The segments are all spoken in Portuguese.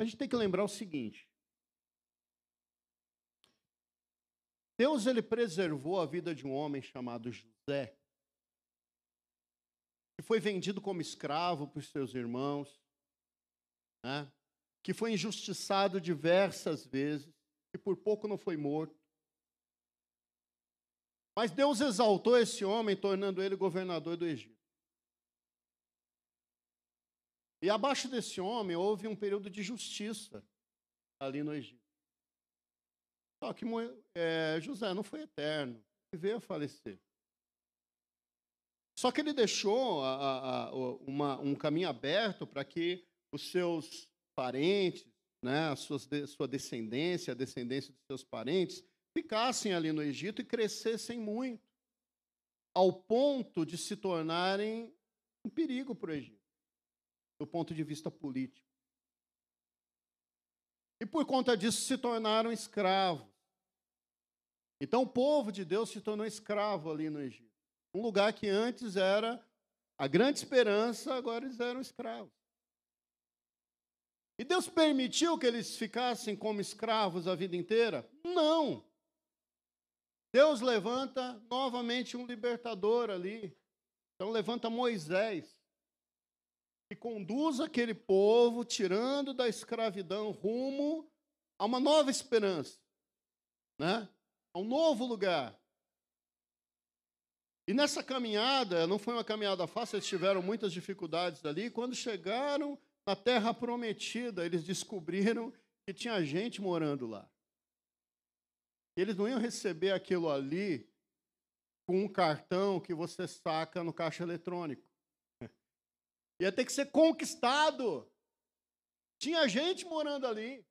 a gente tem que lembrar o seguinte: Deus ele preservou a vida de um homem chamado José, que foi vendido como escravo por seus irmãos, né? que foi injustiçado diversas vezes, e por pouco não foi morto. Mas Deus exaltou esse homem, tornando ele governador do Egito. E abaixo desse homem houve um período de justiça ali no Egito. Só que é, José não foi eterno, ele veio a falecer. Só que ele deixou a, a, a, uma, um caminho aberto para que os seus parentes, né, a sua descendência, a descendência dos seus parentes, ficassem ali no Egito e crescessem muito, ao ponto de se tornarem um perigo para o Egito, do ponto de vista político. E por conta disso se tornaram escravos. Então o povo de Deus se tornou escravo ali no Egito. Um lugar que antes era a grande esperança, agora eles eram escravos. E Deus permitiu que eles ficassem como escravos a vida inteira? Não. Deus levanta novamente um libertador ali. Então levanta Moisés e conduz aquele povo tirando da escravidão rumo a uma nova esperança, né? A um novo lugar. E nessa caminhada, não foi uma caminhada fácil, eles tiveram muitas dificuldades ali. Quando chegaram na terra prometida, eles descobriram que tinha gente morando lá. Eles não iam receber aquilo ali com um cartão que você saca no caixa eletrônico. Ia ter que ser conquistado. Tinha gente morando ali.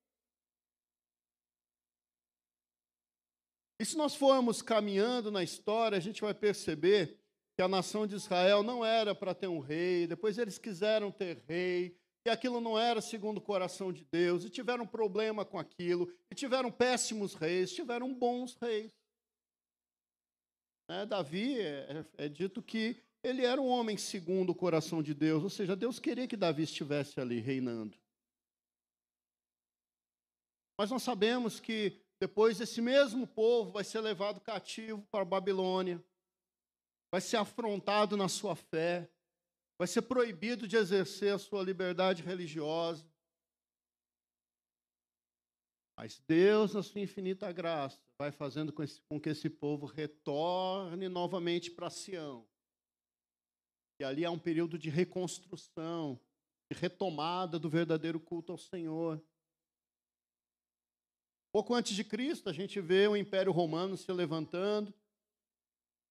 E se nós formos caminhando na história, a gente vai perceber que a nação de Israel não era para ter um rei, depois eles quiseram ter rei, e aquilo não era segundo o coração de Deus, e tiveram problema com aquilo, e tiveram péssimos reis, tiveram bons reis. Né? Davi é, é, é dito que ele era um homem segundo o coração de Deus, ou seja, Deus queria que Davi estivesse ali reinando. Mas nós sabemos que depois esse mesmo povo vai ser levado cativo para a Babilônia, vai ser afrontado na sua fé, vai ser proibido de exercer a sua liberdade religiosa. Mas Deus, na sua infinita graça, vai fazendo com que esse povo retorne novamente para Sião. E ali há um período de reconstrução, de retomada do verdadeiro culto ao Senhor. Pouco antes de Cristo, a gente vê o Império Romano se levantando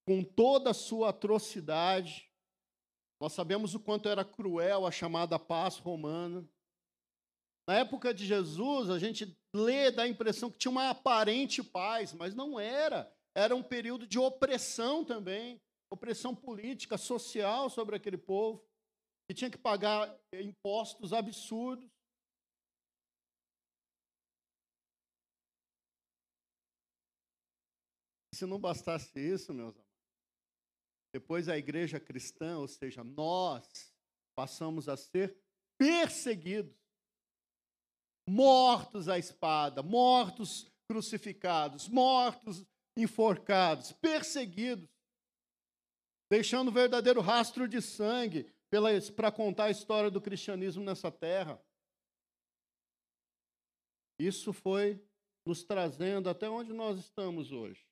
com toda a sua atrocidade. Nós sabemos o quanto era cruel a chamada paz romana. Na época de Jesus, a gente lê, dá a impressão que tinha uma aparente paz, mas não era. Era um período de opressão também opressão política, social sobre aquele povo, que tinha que pagar impostos absurdos. Se não bastasse isso, meus amados, depois a igreja cristã, ou seja, nós, passamos a ser perseguidos, mortos à espada, mortos crucificados, mortos enforcados, perseguidos, deixando verdadeiro rastro de sangue para contar a história do cristianismo nessa terra. Isso foi nos trazendo até onde nós estamos hoje.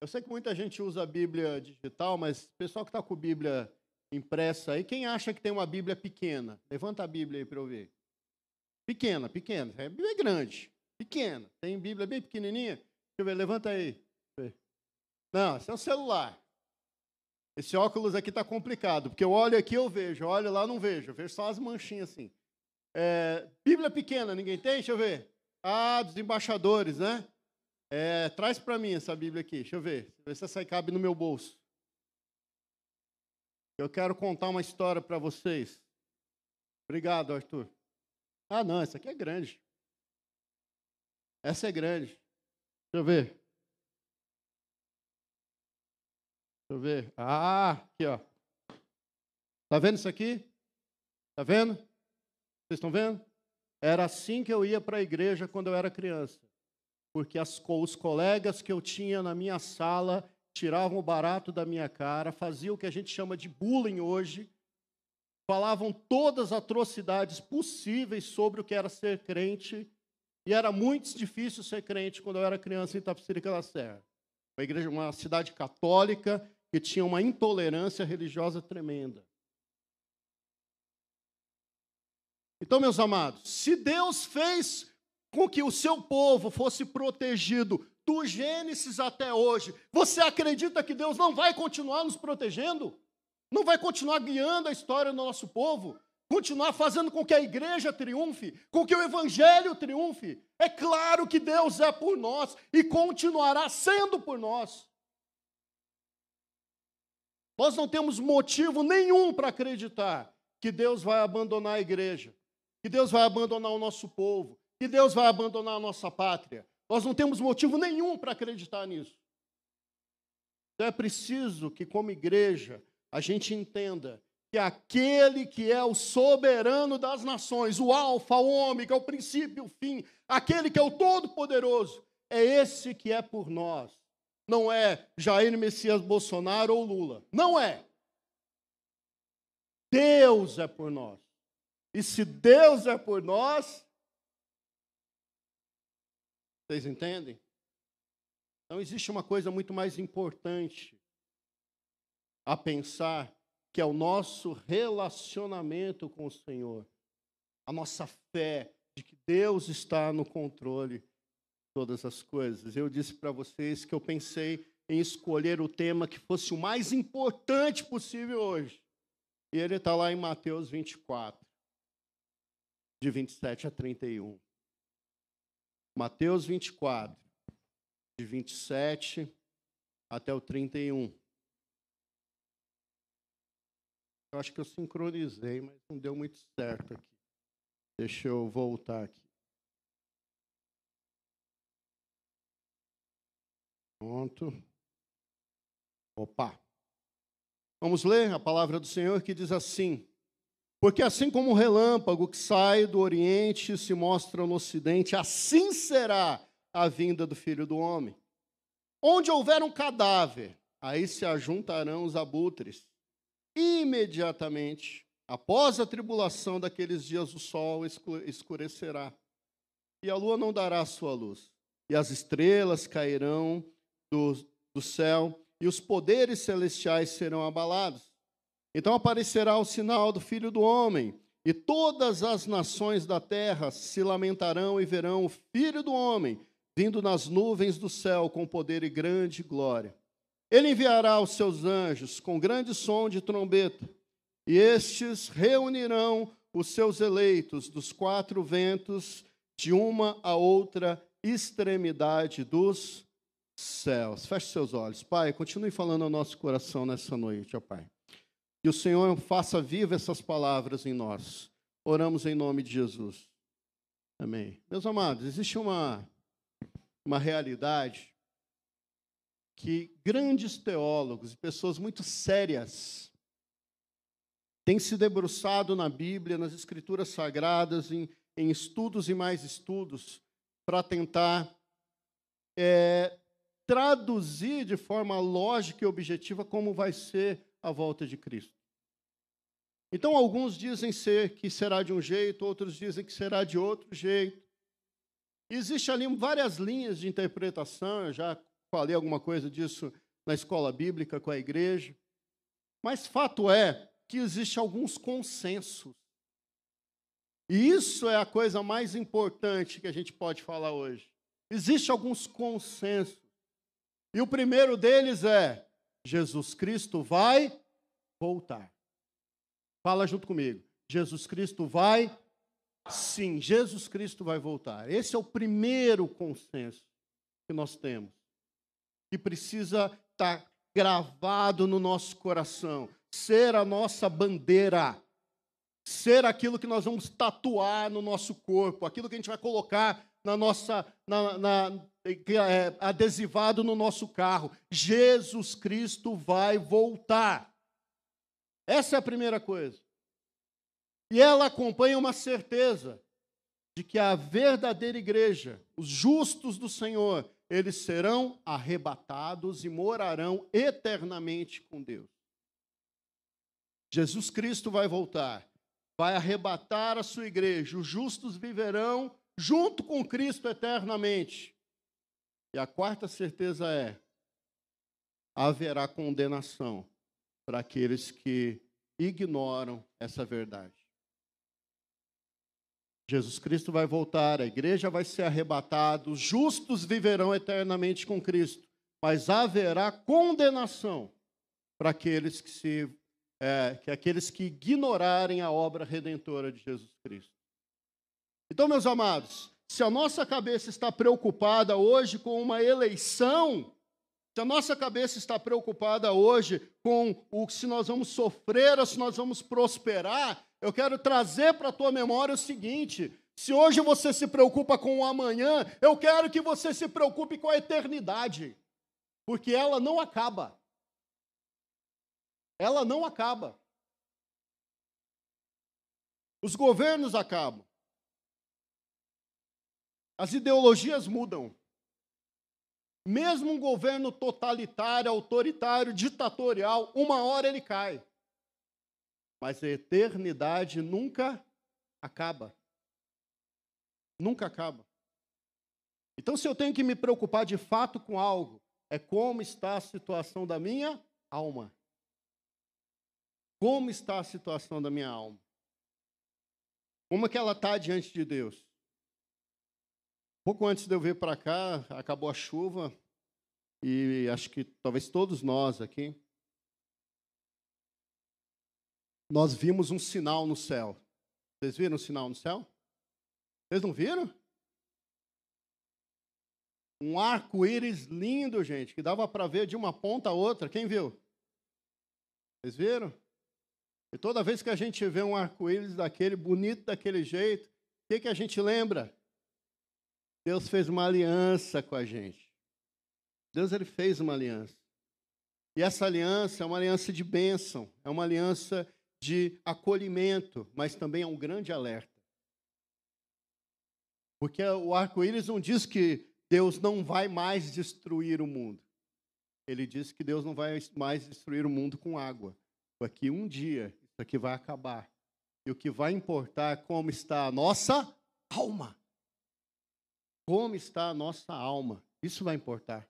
Eu sei que muita gente usa a Bíblia digital, mas o pessoal que está com a Bíblia impressa aí, quem acha que tem uma Bíblia pequena? Levanta a Bíblia aí para eu ver. Pequena, pequena. A Bíblia é grande, pequena. Tem Bíblia bem pequenininha? Deixa eu ver, levanta aí. Não, esse é o celular. Esse óculos aqui está complicado, porque eu olho aqui eu vejo, eu olho lá não vejo, eu vejo só as manchinhas assim. É, Bíblia pequena, ninguém tem? Deixa eu ver. Ah, dos embaixadores, né? É, traz para mim essa Bíblia aqui, deixa eu ver. Ver se essa cabe no meu bolso. Eu quero contar uma história para vocês. Obrigado, Arthur. Ah, não, essa aqui é grande. Essa é grande. Deixa eu ver. Deixa eu ver. Ah, aqui, ó. Tá vendo isso aqui? Tá vendo? Vocês estão vendo? Era assim que eu ia para a igreja quando eu era criança. Porque as, os colegas que eu tinha na minha sala tiravam o barato da minha cara, faziam o que a gente chama de bullying hoje, falavam todas as atrocidades possíveis sobre o que era ser crente, e era muito difícil ser crente quando eu era criança em Itapecerica da Serra. Uma igreja, uma cidade católica que tinha uma intolerância religiosa tremenda. Então, meus amados, se Deus fez com que o seu povo fosse protegido do Gênesis até hoje, você acredita que Deus não vai continuar nos protegendo? Não vai continuar guiando a história do nosso povo? Continuar fazendo com que a igreja triunfe, com que o evangelho triunfe? É claro que Deus é por nós e continuará sendo por nós. Nós não temos motivo nenhum para acreditar que Deus vai abandonar a igreja, que Deus vai abandonar o nosso povo, que Deus vai abandonar a nossa pátria. Nós não temos motivo nenhum para acreditar nisso. Então é preciso que, como igreja, a gente entenda que aquele que é o soberano das nações, o Alfa, o Ômega, o princípio, o fim, aquele que é o Todo-Poderoso, é esse que é por nós. Não é Jair Messias Bolsonaro ou Lula. Não é. Deus é por nós. E se Deus é por nós, vocês entendem? Então existe uma coisa muito mais importante a pensar, que é o nosso relacionamento com o Senhor. A nossa fé de que Deus está no controle todas as coisas. Eu disse para vocês que eu pensei em escolher o tema que fosse o mais importante possível hoje. E ele está lá em Mateus 24, de 27 a 31. Mateus 24, de 27 até o 31. Eu acho que eu sincronizei, mas não deu muito certo aqui. Deixa eu voltar aqui. Pronto. Opa. Vamos ler a palavra do Senhor que diz assim: porque assim como o relâmpago que sai do Oriente e se mostra no Ocidente, assim será a vinda do Filho do Homem. Onde houver um cadáver, aí se ajuntarão os abutres. Imediatamente, após a tribulação daqueles dias, o sol escurecerá, e a lua não dará sua luz, e as estrelas cairão do, do céu, e os poderes celestiais serão abalados. Então aparecerá o sinal do Filho do Homem, e todas as nações da terra se lamentarão e verão o Filho do Homem vindo nas nuvens do céu com poder e grande glória. Ele enviará os seus anjos com grande som de trombeta, e estes reunirão os seus eleitos dos quatro ventos, de uma a outra extremidade dos céus. Feche seus olhos. Pai, continue falando ao nosso coração nessa noite, ó Pai. Que o Senhor faça viva essas palavras em nós. Oramos em nome de Jesus. Amém. Meus amados, existe uma, uma realidade que grandes teólogos e pessoas muito sérias têm se debruçado na Bíblia, nas Escrituras Sagradas, em, em estudos e mais estudos, para tentar é, traduzir de forma lógica e objetiva como vai ser a volta de Cristo. Então, alguns dizem ser que será de um jeito, outros dizem que será de outro jeito. Existe ali várias linhas de interpretação, eu já falei alguma coisa disso na escola bíblica com a igreja. Mas fato é que existe alguns consensos. E isso é a coisa mais importante que a gente pode falar hoje. Existem alguns consensos. E o primeiro deles é: Jesus Cristo vai voltar. Fala junto comigo. Jesus Cristo vai. Sim, Jesus Cristo vai voltar. Esse é o primeiro consenso que nós temos. Que precisa estar gravado no nosso coração. Ser a nossa bandeira. Ser aquilo que nós vamos tatuar no nosso corpo. Aquilo que a gente vai colocar na nossa, na, na, é, adesivado no nosso carro. Jesus Cristo vai voltar. Essa é a primeira coisa. E ela acompanha uma certeza de que a verdadeira igreja, os justos do Senhor, eles serão arrebatados e morarão eternamente com Deus. Jesus Cristo vai voltar, vai arrebatar a sua igreja, os justos viverão junto com Cristo eternamente. E a quarta certeza é: haverá condenação para aqueles que ignoram essa verdade. Jesus Cristo vai voltar, a igreja vai ser arrebatada, os justos viverão eternamente com Cristo, mas haverá condenação para aqueles que se é, que aqueles que ignorarem a obra redentora de Jesus Cristo. Então, meus amados, se a nossa cabeça está preocupada hoje com uma eleição, se a nossa cabeça está preocupada hoje com o se nós vamos sofrer ou se nós vamos prosperar, eu quero trazer para a tua memória o seguinte: se hoje você se preocupa com o amanhã, eu quero que você se preocupe com a eternidade, porque ela não acaba. Ela não acaba. Os governos acabam. As ideologias mudam. Mesmo um governo totalitário, autoritário, ditatorial, uma hora ele cai mas a eternidade nunca acaba. Nunca acaba. Então, se eu tenho que me preocupar de fato com algo, é como está a situação da minha alma. Como está a situação da minha alma? Como é que ela está diante de Deus? Pouco antes de eu vir para cá, acabou a chuva, e acho que talvez todos nós aqui nós vimos um sinal no céu. Vocês viram um sinal no céu? Vocês não viram? Um arco-íris lindo, gente, que dava para ver de uma ponta a outra. Quem viu? Vocês viram? E toda vez que a gente vê um arco-íris daquele, bonito daquele jeito, o que, que a gente lembra? Deus fez uma aliança com a gente. Deus ele fez uma aliança. E essa aliança é uma aliança de bênção, é uma aliança de acolhimento, mas também é um grande alerta. Porque o arco-íris não diz que Deus não vai mais destruir o mundo. Ele diz que Deus não vai mais destruir o mundo com água. Porque um dia isso aqui vai acabar. E o que vai importar é como está a nossa alma. Como está a nossa alma. Isso vai importar.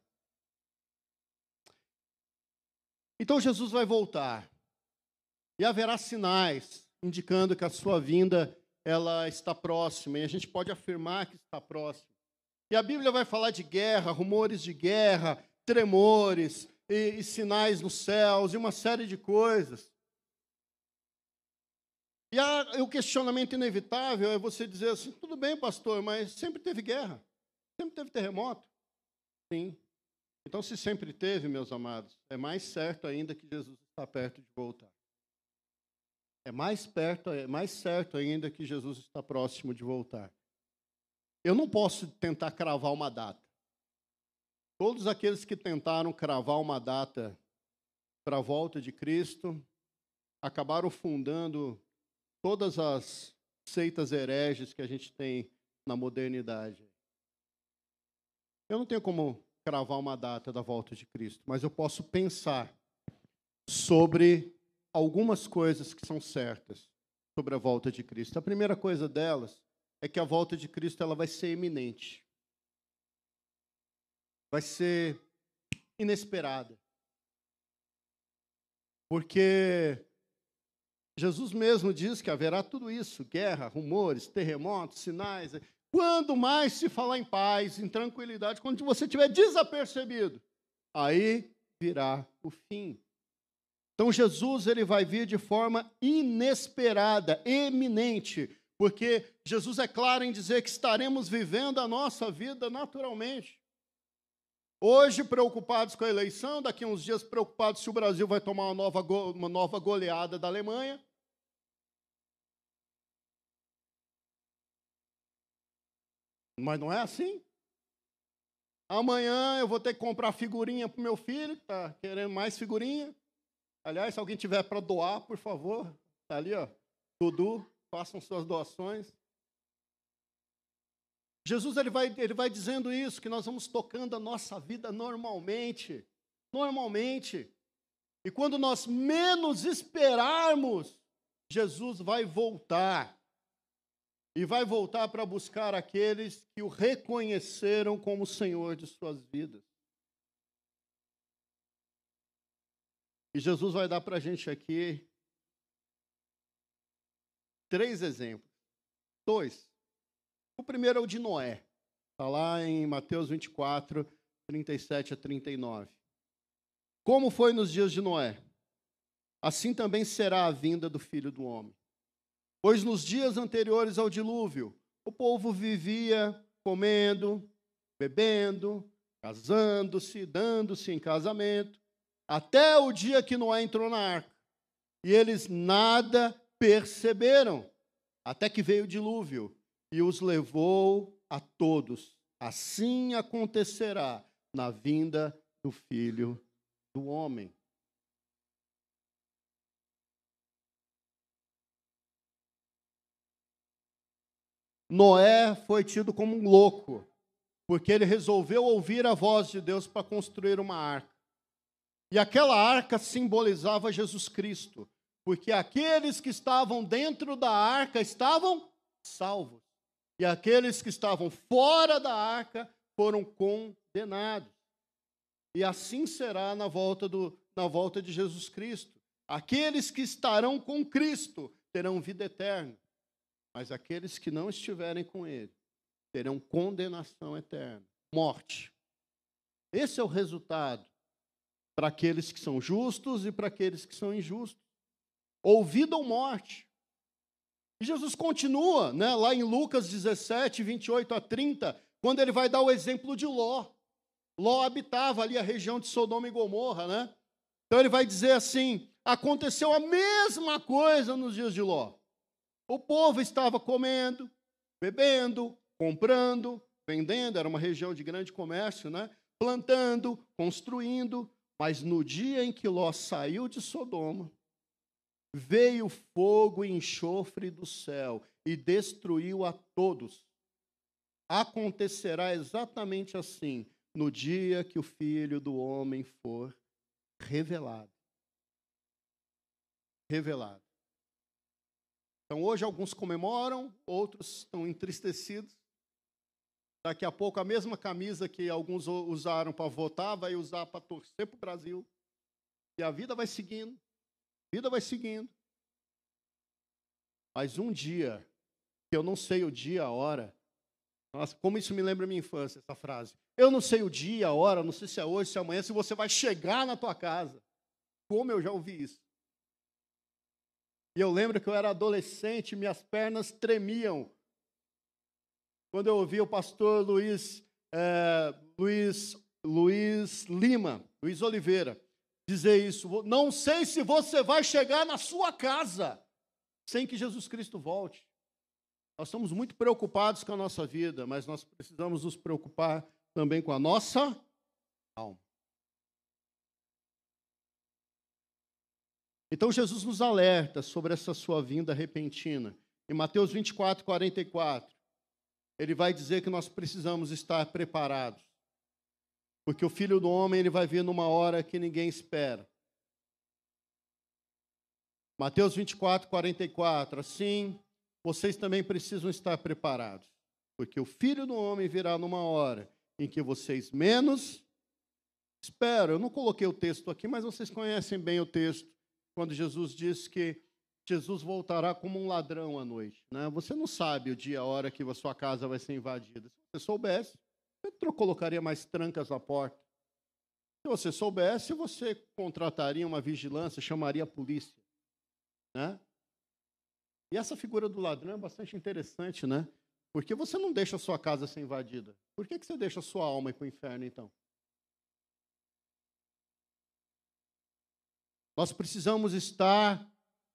Então Jesus vai voltar e haverá sinais indicando que a sua vinda ela está próxima, e a gente pode afirmar que está próxima. E a Bíblia vai falar de guerra, rumores de guerra, tremores e, e sinais nos céus e uma série de coisas. E o questionamento inevitável é você dizer assim: tudo bem, pastor, mas sempre teve guerra, sempre teve terremoto. Sim. Então, se sempre teve, meus amados, é mais certo ainda que Jesus está perto de voltar. É mais perto, é mais certo ainda que Jesus está próximo de voltar. Eu não posso tentar cravar uma data. Todos aqueles que tentaram cravar uma data para a volta de Cristo acabaram fundando todas as seitas hereges que a gente tem na modernidade. Eu não tenho como cravar uma data da volta de Cristo, mas eu posso pensar sobre algumas coisas que são certas sobre a volta de Cristo. A primeira coisa delas é que a volta de Cristo ela vai ser iminente. Vai ser inesperada. Porque Jesus mesmo diz que haverá tudo isso: guerra, rumores, terremotos, sinais. Quando mais se falar em paz, em tranquilidade, quando você estiver desapercebido, aí virá o fim. Então Jesus ele vai vir de forma inesperada, eminente, porque Jesus é claro em dizer que estaremos vivendo a nossa vida naturalmente. Hoje preocupados com a eleição, daqui a uns dias preocupados se o Brasil vai tomar uma nova, uma nova goleada da Alemanha. Mas não é assim. Amanhã eu vou ter que comprar figurinha para o meu filho, que está querendo mais figurinha. Aliás, se alguém tiver para doar, por favor, tá ali, ó. Dudu, façam suas doações. Jesus ele vai, ele vai dizendo isso, que nós vamos tocando a nossa vida normalmente, normalmente. E quando nós menos esperarmos, Jesus vai voltar. E vai voltar para buscar aqueles que o reconheceram como Senhor de suas vidas. E Jesus vai dar para a gente aqui três exemplos. Dois. O primeiro é o de Noé. Está lá em Mateus 24, 37 a 39. Como foi nos dias de Noé? Assim também será a vinda do filho do homem. Pois nos dias anteriores ao dilúvio, o povo vivia comendo, bebendo, casando-se, dando-se em casamento, até o dia que Noé entrou na arca. E eles nada perceberam, até que veio o dilúvio e os levou a todos. Assim acontecerá na vinda do filho do homem. Noé foi tido como um louco, porque ele resolveu ouvir a voz de Deus para construir uma arca. E aquela arca simbolizava Jesus Cristo, porque aqueles que estavam dentro da arca estavam salvos, e aqueles que estavam fora da arca foram condenados. E assim será na volta, do, na volta de Jesus Cristo. Aqueles que estarão com Cristo terão vida eterna, mas aqueles que não estiverem com Ele terão condenação eterna, morte. Esse é o resultado para aqueles que são justos e para aqueles que são injustos. Ou vida ou morte. E Jesus continua, né, lá em Lucas 17, 28 a 30, quando ele vai dar o exemplo de Ló. Ló habitava ali a região de Sodoma e Gomorra, né? Então ele vai dizer assim: aconteceu a mesma coisa nos dias de Ló. O povo estava comendo, bebendo, comprando, vendendo, era uma região de grande comércio, né? Plantando, construindo, mas no dia em que Ló saiu de Sodoma, veio fogo e enxofre do céu e destruiu a todos. Acontecerá exatamente assim no dia que o Filho do Homem for revelado. Revelado. Então, hoje alguns comemoram, outros estão entristecidos. Daqui a pouco, a mesma camisa que alguns usaram para votar, vai usar para torcer para o Brasil. E a vida vai seguindo. A vida vai seguindo. Mas um dia, que eu não sei o dia, a hora, nossa, como isso me lembra minha infância, essa frase. Eu não sei o dia, a hora, não sei se é hoje, se é amanhã, se você vai chegar na tua casa. Como eu já ouvi isso. E eu lembro que eu era adolescente, minhas pernas tremiam. Quando eu ouvi o pastor Luiz, é, Luiz, Luiz Lima, Luiz Oliveira, dizer isso. Não sei se você vai chegar na sua casa sem que Jesus Cristo volte. Nós estamos muito preocupados com a nossa vida, mas nós precisamos nos preocupar também com a nossa alma. Então Jesus nos alerta sobre essa sua vinda repentina. Em Mateus 24, 44, ele vai dizer que nós precisamos estar preparados. Porque o filho do homem ele vai vir numa hora que ninguém espera. Mateus 24, 44. Assim, vocês também precisam estar preparados, porque o filho do homem virá numa hora em que vocês menos esperam. Eu não coloquei o texto aqui, mas vocês conhecem bem o texto, quando Jesus diz que Jesus voltará como um ladrão à noite. Né? Você não sabe o dia, a hora que a sua casa vai ser invadida. Se você soubesse, você colocaria mais trancas na porta. Se você soubesse, você contrataria uma vigilância, chamaria a polícia. Né? E essa figura do ladrão é bastante interessante, né? Porque você não deixa a sua casa ser invadida. Por que, que você deixa a sua alma ir para o inferno, então? Nós precisamos estar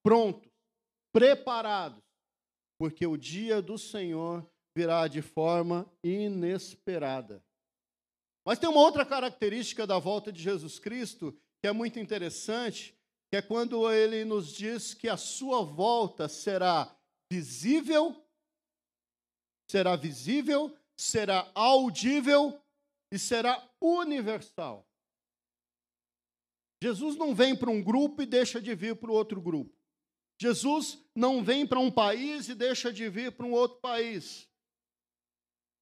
prontos, preparados, porque o dia do Senhor virá de forma inesperada. Mas tem uma outra característica da volta de Jesus Cristo que é muito interessante, que é quando ele nos diz que a sua volta será visível, será visível, será audível e será universal. Jesus não vem para um grupo e deixa de vir para o outro grupo. Jesus não vem para um país e deixa de vir para um outro país.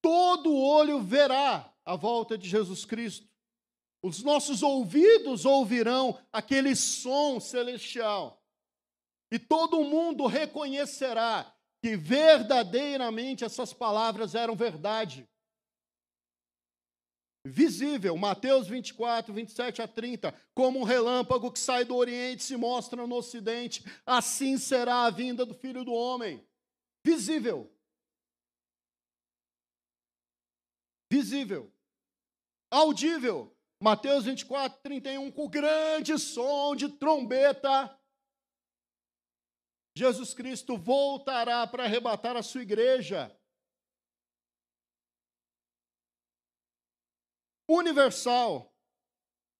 Todo olho verá a volta de Jesus Cristo. Os nossos ouvidos ouvirão aquele som celestial. E todo mundo reconhecerá que verdadeiramente essas palavras eram verdade. Visível, Mateus 24, 27 a 30, como um relâmpago que sai do Oriente e se mostra no Ocidente, assim será a vinda do Filho do Homem. Visível. Visível. Audível, Mateus 24, 31, com grande som de trombeta, Jesus Cristo voltará para arrebatar a sua igreja. Universal,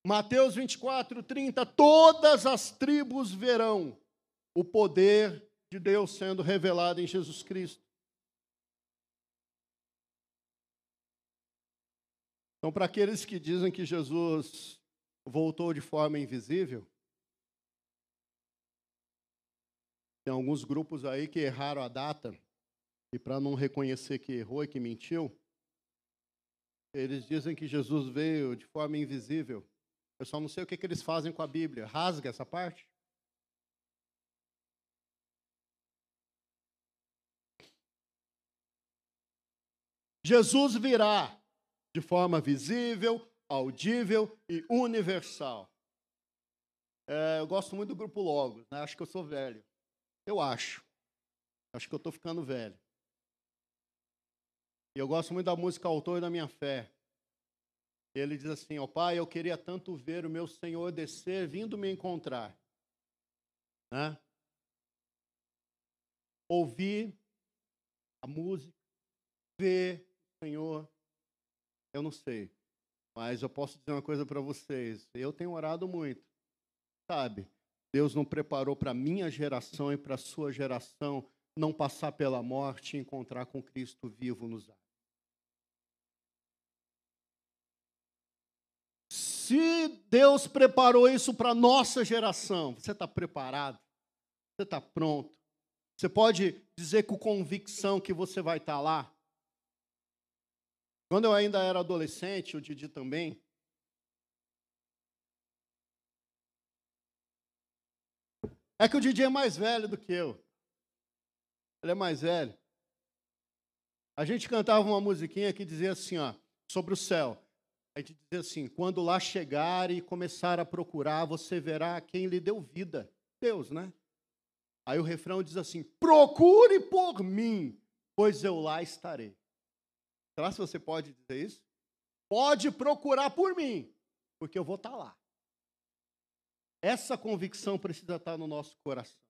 Mateus 24, 30, todas as tribos verão o poder de Deus sendo revelado em Jesus Cristo. Então, para aqueles que dizem que Jesus voltou de forma invisível, tem alguns grupos aí que erraram a data e para não reconhecer que errou e que mentiu, eles dizem que Jesus veio de forma invisível. Eu só não sei o que, que eles fazem com a Bíblia. Rasga essa parte? Jesus virá de forma visível, audível e universal. É, eu gosto muito do grupo Logos, né? acho que eu sou velho. Eu acho. Acho que eu estou ficando velho. E eu gosto muito da música Autor da Minha Fé. Ele diz assim: Ó oh, Pai, eu queria tanto ver o meu Senhor descer, vindo me encontrar. Né? Ouvir a música, ver o Senhor eu não sei. Mas eu posso dizer uma coisa para vocês. Eu tenho orado muito. Sabe? Deus não preparou para minha geração e para sua geração não passar pela morte e encontrar com Cristo vivo nos ares. Se Deus preparou isso para a nossa geração, você está preparado? Você está pronto? Você pode dizer com convicção que você vai estar tá lá? Quando eu ainda era adolescente, o Didi também, É que o Didi é mais velho do que eu. Ele é mais velho. A gente cantava uma musiquinha que dizia assim, ó, sobre o céu. A gente dizia assim: quando lá chegar e começar a procurar, você verá quem lhe deu vida. Deus, né? Aí o refrão diz assim: procure por mim, pois eu lá estarei. Será que você pode dizer isso? Pode procurar por mim, porque eu vou estar lá. Essa convicção precisa estar no nosso coração,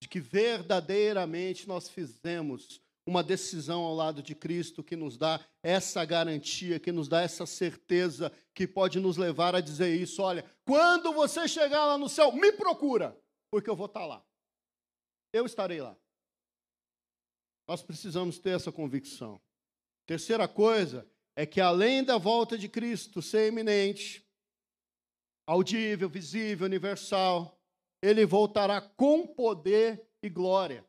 de que verdadeiramente nós fizemos uma decisão ao lado de Cristo que nos dá essa garantia, que nos dá essa certeza, que pode nos levar a dizer isso: olha, quando você chegar lá no céu, me procura, porque eu vou estar lá. Eu estarei lá. Nós precisamos ter essa convicção. Terceira coisa é que além da volta de Cristo ser iminente, audível, visível, universal, ele voltará com poder e glória.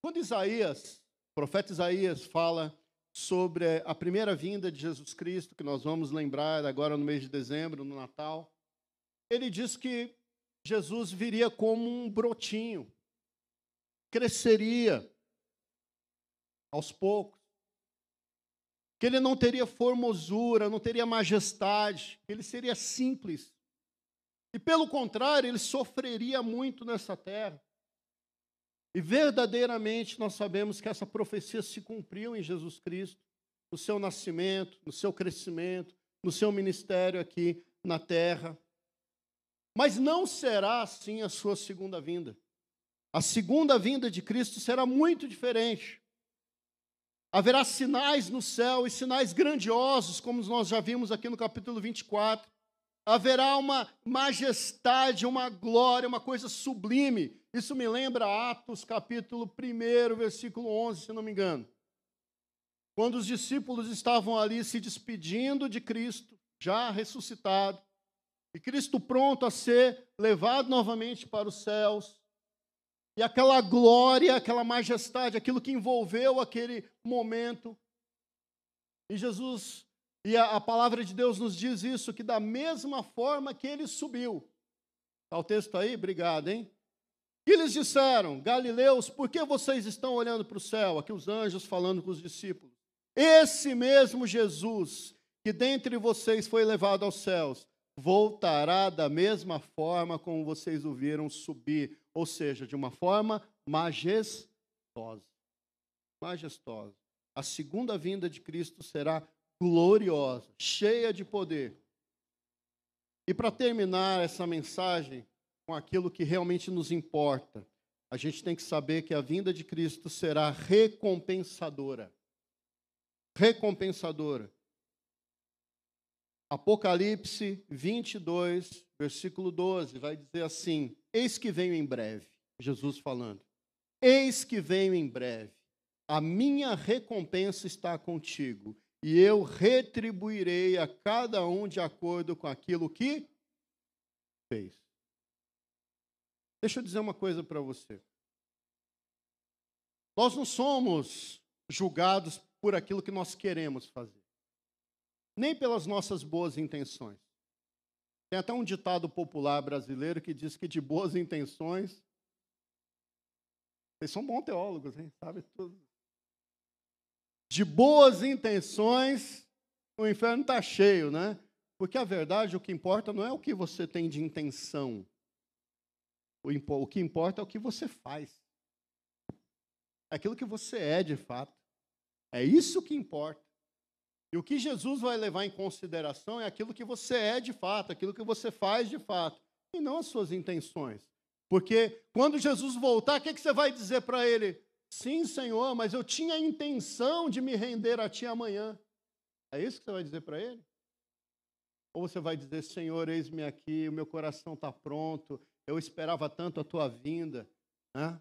Quando Isaías, o profeta Isaías fala sobre a primeira vinda de Jesus Cristo, que nós vamos lembrar agora no mês de dezembro, no Natal, ele diz que Jesus viria como um brotinho, cresceria aos poucos que ele não teria formosura, não teria majestade, ele seria simples. E pelo contrário, ele sofreria muito nessa terra. E verdadeiramente nós sabemos que essa profecia se cumpriu em Jesus Cristo, no seu nascimento, no seu crescimento, no seu ministério aqui na terra. Mas não será assim a sua segunda vinda. A segunda vinda de Cristo será muito diferente. Haverá sinais no céu e sinais grandiosos, como nós já vimos aqui no capítulo 24. Haverá uma majestade, uma glória, uma coisa sublime. Isso me lembra Atos capítulo 1, versículo 11, se não me engano. Quando os discípulos estavam ali se despedindo de Cristo, já ressuscitado, e Cristo pronto a ser levado novamente para os céus, e aquela glória, aquela majestade, aquilo que envolveu aquele momento. E Jesus, e a, a palavra de Deus nos diz isso, que da mesma forma que ele subiu. Está o texto aí? Obrigado, hein? E eles disseram, Galileus, por que vocês estão olhando para o céu? Aqui os anjos falando com os discípulos. Esse mesmo Jesus, que dentre vocês foi levado aos céus, voltará da mesma forma como vocês o viram subir, ou seja, de uma forma majestosa. Majestosa. A segunda vinda de Cristo será gloriosa, cheia de poder. E para terminar essa mensagem com aquilo que realmente nos importa, a gente tem que saber que a vinda de Cristo será recompensadora. Recompensadora. Apocalipse 22, versículo 12, vai dizer assim: Eis que venho em breve, Jesus falando. Eis que venho em breve. A minha recompensa está contigo, e eu retribuirei a cada um de acordo com aquilo que fez. Deixa eu dizer uma coisa para você. Nós não somos julgados por aquilo que nós queremos fazer nem pelas nossas boas intenções. Tem até um ditado popular brasileiro que diz que de boas intenções. Vocês são bons teólogos, hein? Sabe tudo. De boas intenções, o inferno está cheio, né? Porque a verdade, o que importa não é o que você tem de intenção. O que importa é o que você faz. É aquilo que você é de fato. É isso que importa. E o que Jesus vai levar em consideração é aquilo que você é de fato, aquilo que você faz de fato, e não as suas intenções. Porque quando Jesus voltar, o que, você vai dizer para ele? Sim, Senhor, mas eu tinha a intenção de me render a Ti amanhã. É isso que você vai dizer para ele? Ou você vai dizer, Senhor, eis-me aqui, o meu coração está pronto, eu esperava tanto a Tua vinda. Né?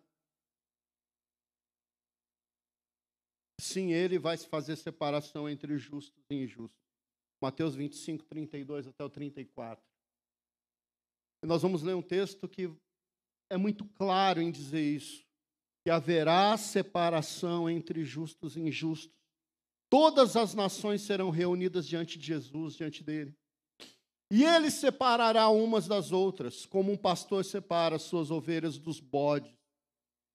Sim, ele vai fazer separação entre justos e injustos. Mateus 25, 32 até o 34. E nós vamos ler um texto que é muito claro em dizer isso: que haverá separação entre justos e injustos. Todas as nações serão reunidas diante de Jesus, diante dele. E ele separará umas das outras, como um pastor separa as suas ovelhas dos bodes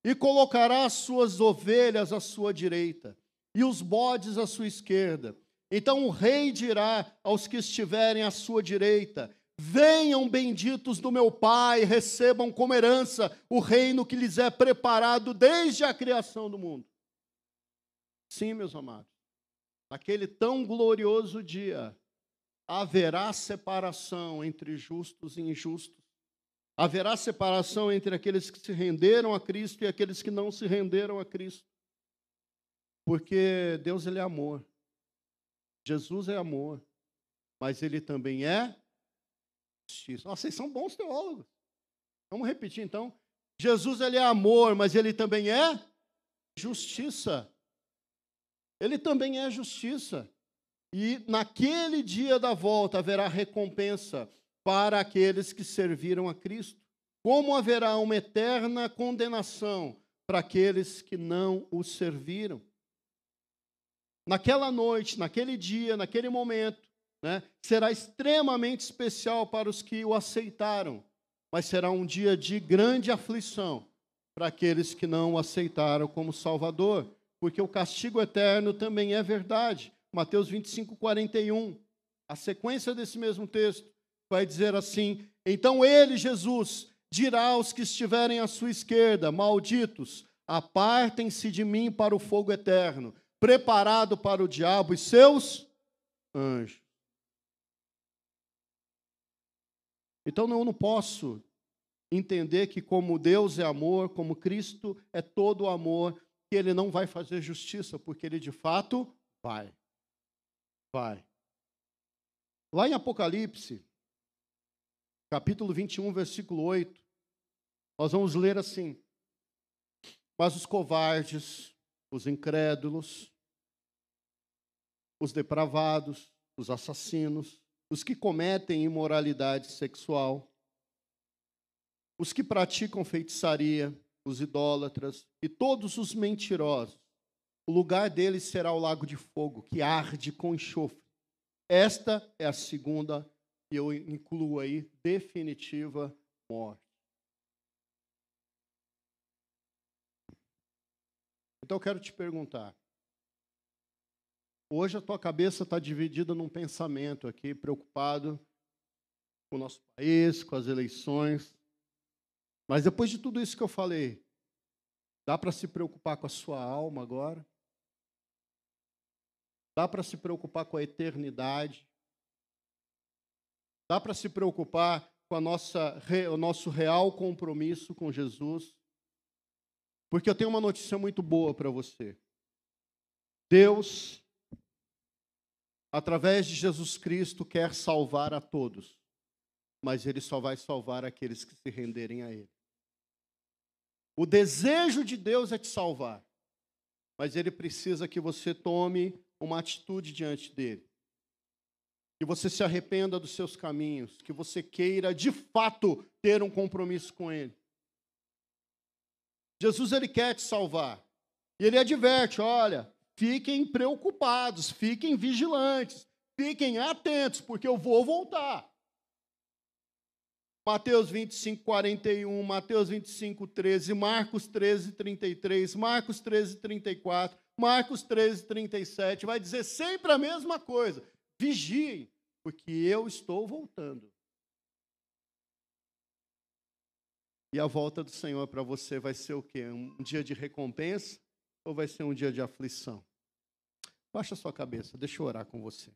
e colocará as suas ovelhas à sua direita e os bodes à sua esquerda. Então o rei dirá aos que estiverem à sua direita: Venham benditos do meu Pai, recebam como herança o reino que lhes é preparado desde a criação do mundo. Sim, meus amados, naquele tão glorioso dia, haverá separação entre justos e injustos Haverá separação entre aqueles que se renderam a Cristo e aqueles que não se renderam a Cristo. Porque Deus ele é amor. Jesus é amor, mas ele também é justiça. Nossa, vocês são bons teólogos. Vamos repetir então. Jesus ele é amor, mas ele também é justiça. Ele também é justiça. E naquele dia da volta haverá recompensa para aqueles que serviram a Cristo. Como haverá uma eterna condenação para aqueles que não o serviram? Naquela noite, naquele dia, naquele momento, né, será extremamente especial para os que o aceitaram, mas será um dia de grande aflição para aqueles que não o aceitaram como Salvador, porque o castigo eterno também é verdade. Mateus 25, 41. A sequência desse mesmo texto vai dizer assim: Então ele, Jesus, dirá aos que estiverem à sua esquerda: Malditos, apartem-se de mim para o fogo eterno, preparado para o diabo e seus anjos. Então eu não posso entender que, como Deus é amor, como Cristo é todo amor, que ele não vai fazer justiça, porque ele de fato vai. Vai. Lá em Apocalipse, capítulo 21, versículo 8, nós vamos ler assim: Mas os covardes, os incrédulos, os depravados, os assassinos, os que cometem imoralidade sexual, os que praticam feitiçaria, os idólatras e todos os mentirosos. O lugar deles será o lago de fogo, que arde com enxofre. Esta é a segunda, e eu incluo aí, definitiva morte. Então eu quero te perguntar. Hoje a tua cabeça está dividida num pensamento aqui, preocupado com o nosso país, com as eleições. Mas depois de tudo isso que eu falei, dá para se preocupar com a sua alma agora? Dá para se preocupar com a eternidade? Dá para se preocupar com a nossa, o nosso real compromisso com Jesus? Porque eu tenho uma notícia muito boa para você. Deus, através de Jesus Cristo, quer salvar a todos, mas Ele só vai salvar aqueles que se renderem a Ele. O desejo de Deus é te salvar, mas Ele precisa que você tome uma atitude diante dele. Que você se arrependa dos seus caminhos, que você queira de fato ter um compromisso com ele. Jesus ele quer te salvar. E ele adverte, olha, fiquem preocupados, fiquem vigilantes, fiquem atentos, porque eu vou voltar. Mateus 25, 41, Mateus 25, 13, Marcos 13, 33, Marcos 13, 34, Marcos 13, 37, vai dizer sempre a mesma coisa. Vigiem, porque eu estou voltando. E a volta do Senhor para você vai ser o quê? Um dia de recompensa ou vai ser um dia de aflição? Baixa sua cabeça, deixa eu orar com você.